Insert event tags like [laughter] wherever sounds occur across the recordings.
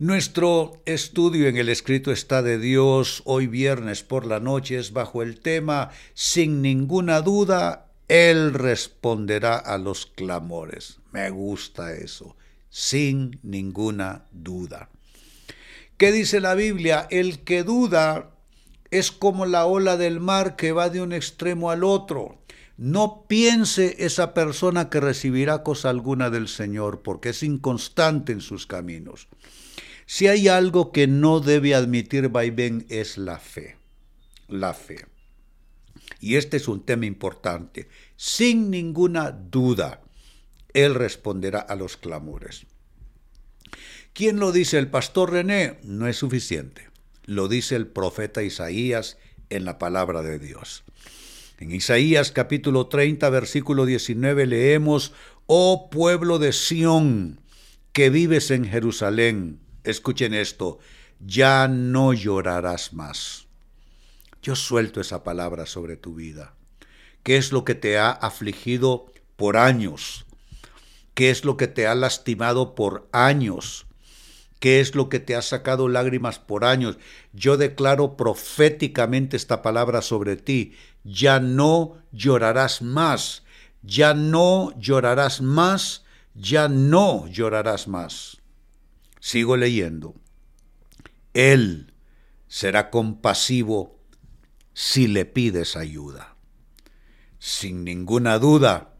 Nuestro estudio en el escrito está de Dios hoy viernes por la noche es bajo el tema Sin ninguna duda, Él responderá a los clamores. Me gusta eso, sin ninguna duda. ¿Qué dice la Biblia? El que duda es como la ola del mar que va de un extremo al otro. No piense esa persona que recibirá cosa alguna del Señor, porque es inconstante en sus caminos. Si hay algo que no debe admitir vaivén es la fe. La fe. Y este es un tema importante. Sin ninguna duda, Él responderá a los clamores. ¿Quién lo dice? El pastor René no es suficiente. Lo dice el profeta Isaías en la palabra de Dios. En Isaías capítulo 30, versículo 19 leemos, Oh pueblo de Sión, que vives en Jerusalén, escuchen esto, ya no llorarás más. Yo suelto esa palabra sobre tu vida. ¿Qué es lo que te ha afligido por años? ¿Qué es lo que te ha lastimado por años? ¿Qué es lo que te ha sacado lágrimas por años? Yo declaro proféticamente esta palabra sobre ti. Ya no llorarás más. Ya no llorarás más. Ya no llorarás más. Sigo leyendo. Él será compasivo si le pides ayuda. Sin ninguna duda,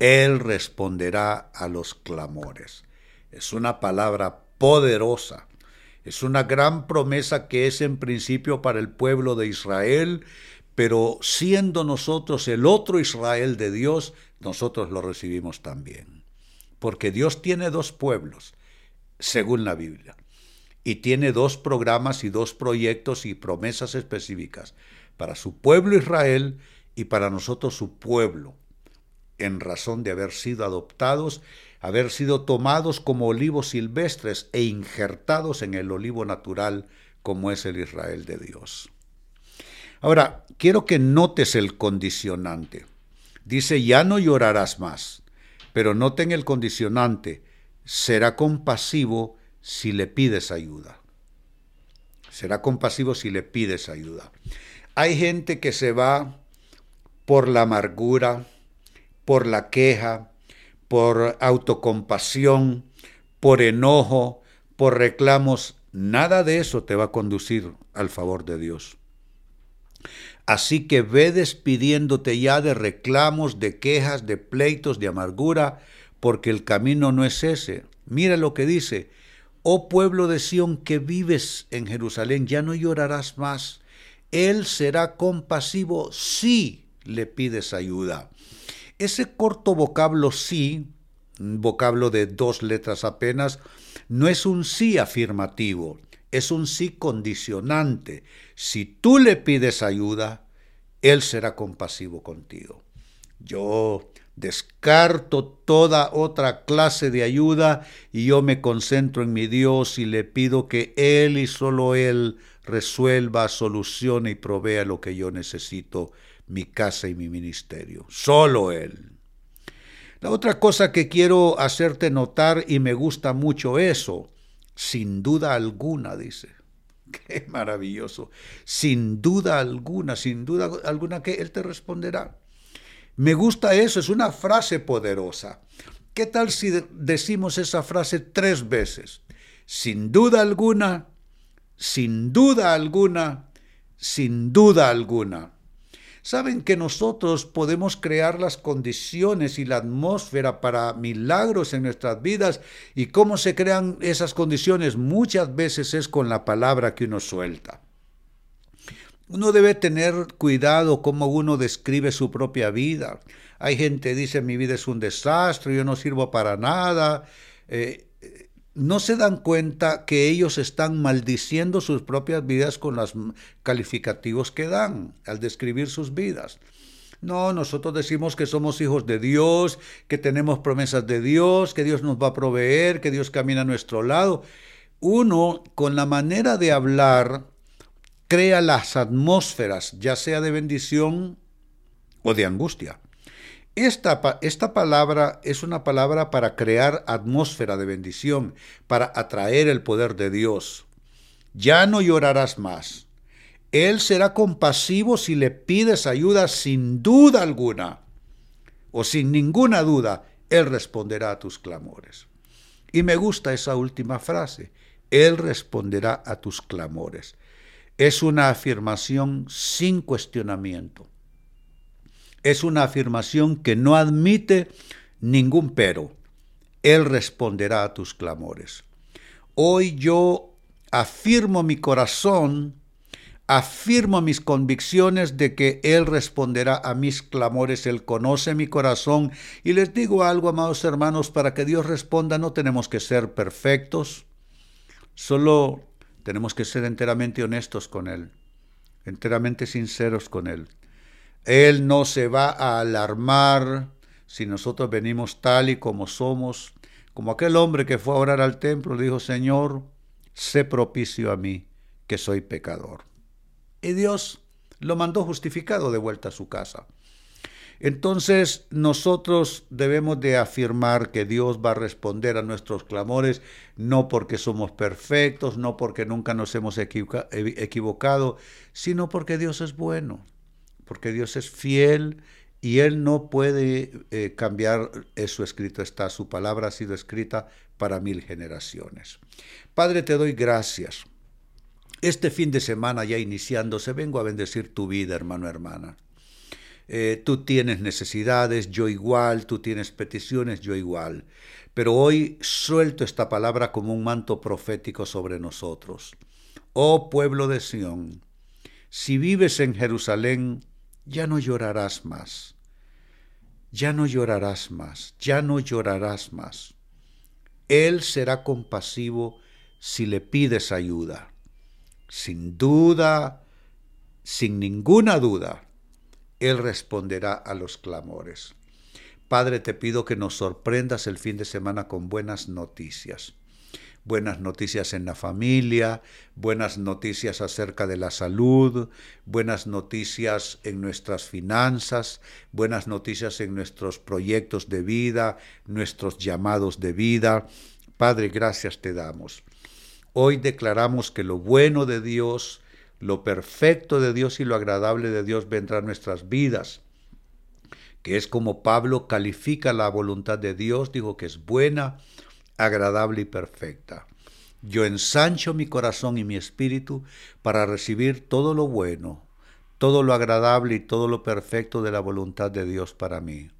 Él responderá a los clamores. Es una palabra poderosa. Es una gran promesa que es en principio para el pueblo de Israel, pero siendo nosotros el otro Israel de Dios, nosotros lo recibimos también. Porque Dios tiene dos pueblos, según la Biblia. Y tiene dos programas y dos proyectos y promesas específicas para su pueblo Israel y para nosotros su pueblo, en razón de haber sido adoptados, haber sido tomados como olivos silvestres e injertados en el olivo natural como es el Israel de Dios. Ahora, quiero que notes el condicionante. Dice, ya no llorarás más, pero noten el condicionante, será compasivo si le pides ayuda. Será compasivo si le pides ayuda. Hay gente que se va por la amargura, por la queja, por autocompasión, por enojo, por reclamos. Nada de eso te va a conducir al favor de Dios. Así que ve despidiéndote ya de reclamos, de quejas, de pleitos, de amargura, porque el camino no es ese. Mira lo que dice, oh pueblo de Sión que vives en Jerusalén, ya no llorarás más. Él será compasivo si le pides ayuda. Ese corto vocablo sí, un vocablo de dos letras apenas, no es un sí afirmativo, es un sí condicionante. Si tú le pides ayuda, Él será compasivo contigo. Yo descarto toda otra clase de ayuda y yo me concentro en mi Dios y le pido que Él y solo Él resuelva, solucione y provea lo que yo necesito, mi casa y mi ministerio. Solo Él. La otra cosa que quiero hacerte notar, y me gusta mucho eso, sin duda alguna, dice. [laughs] Qué maravilloso. Sin duda alguna, sin duda alguna que Él te responderá. Me gusta eso, es una frase poderosa. ¿Qué tal si decimos esa frase tres veces? Sin duda alguna, sin duda alguna, sin duda alguna. Saben que nosotros podemos crear las condiciones y la atmósfera para milagros en nuestras vidas y cómo se crean esas condiciones muchas veces es con la palabra que uno suelta. Uno debe tener cuidado cómo uno describe su propia vida. Hay gente que dice mi vida es un desastre, yo no sirvo para nada. Eh, no se dan cuenta que ellos están maldiciendo sus propias vidas con los calificativos que dan al describir sus vidas. No, nosotros decimos que somos hijos de Dios, que tenemos promesas de Dios, que Dios nos va a proveer, que Dios camina a nuestro lado. Uno, con la manera de hablar, crea las atmósferas, ya sea de bendición o de angustia. Esta, esta, palabra es una palabra para crear atmósfera de bendición, para atraer el poder de Dios. Ya no llorarás más. Él será compasivo si le pides ayuda sin duda alguna, o sin ninguna duda, Él responderá a tus clamores. Y me gusta esa última frase, Él responderá a tus clamores. Es una afirmación sin cuestionamiento es una afirmación que no admite ningún pero. Él responderá a tus clamores. Hoy yo afirmo mi corazón, afirmo mis convicciones de que Él responderá a mis clamores, Él conoce mi corazón. Y les digo algo, amados hermanos, para que Dios responda no tenemos que ser perfectos, solo tenemos que ser enteramente honestos con Él, enteramente sinceros con Él. Él no se va a alarmar si nosotros venimos tal y como somos, como aquel hombre que fue a orar al templo, dijo, Señor, sé propicio a mí, que soy pecador. Y Dios lo mandó justificado de vuelta a su casa. Entonces nosotros debemos de afirmar que Dios va a responder a nuestros clamores, no porque somos perfectos, no porque nunca nos hemos equivocado, sino porque Dios es bueno porque Dios es fiel y Él no puede eh, cambiar eso escrito está, su palabra ha sido escrita para mil generaciones. Padre, te doy gracias. Este fin de semana ya iniciándose, vengo a bendecir tu vida, hermano, hermana. Eh, tú tienes necesidades, yo igual, tú tienes peticiones, yo igual. Pero hoy suelto esta palabra como un manto profético sobre nosotros. Oh pueblo de Sión, si vives en Jerusalén, ya no llorarás más, ya no llorarás más, ya no llorarás más. Él será compasivo si le pides ayuda. Sin duda, sin ninguna duda, Él responderá a los clamores. Padre, te pido que nos sorprendas el fin de semana con buenas noticias buenas noticias en la familia, buenas noticias acerca de la salud, buenas noticias en nuestras finanzas, buenas noticias en nuestros proyectos de vida, nuestros llamados de vida. Padre, gracias te damos. Hoy declaramos que lo bueno de Dios, lo perfecto de Dios y lo agradable de Dios vendrá a nuestras vidas que es como Pablo califica la voluntad de Dios, dijo que es buena, agradable y perfecta. Yo ensancho mi corazón y mi espíritu para recibir todo lo bueno, todo lo agradable y todo lo perfecto de la voluntad de Dios para mí.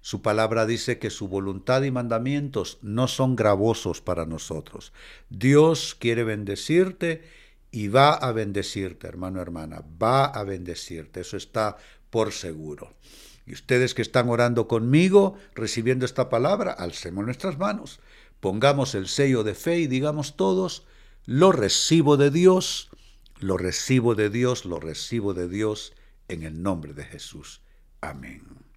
Su palabra dice que su voluntad y mandamientos no son gravosos para nosotros. Dios quiere bendecirte y va a bendecirte, hermano, hermana, va a bendecirte, eso está por seguro. Y ustedes que están orando conmigo, recibiendo esta palabra, alcemos nuestras manos Pongamos el sello de fe y digamos todos, lo recibo de Dios, lo recibo de Dios, lo recibo de Dios, en el nombre de Jesús. Amén.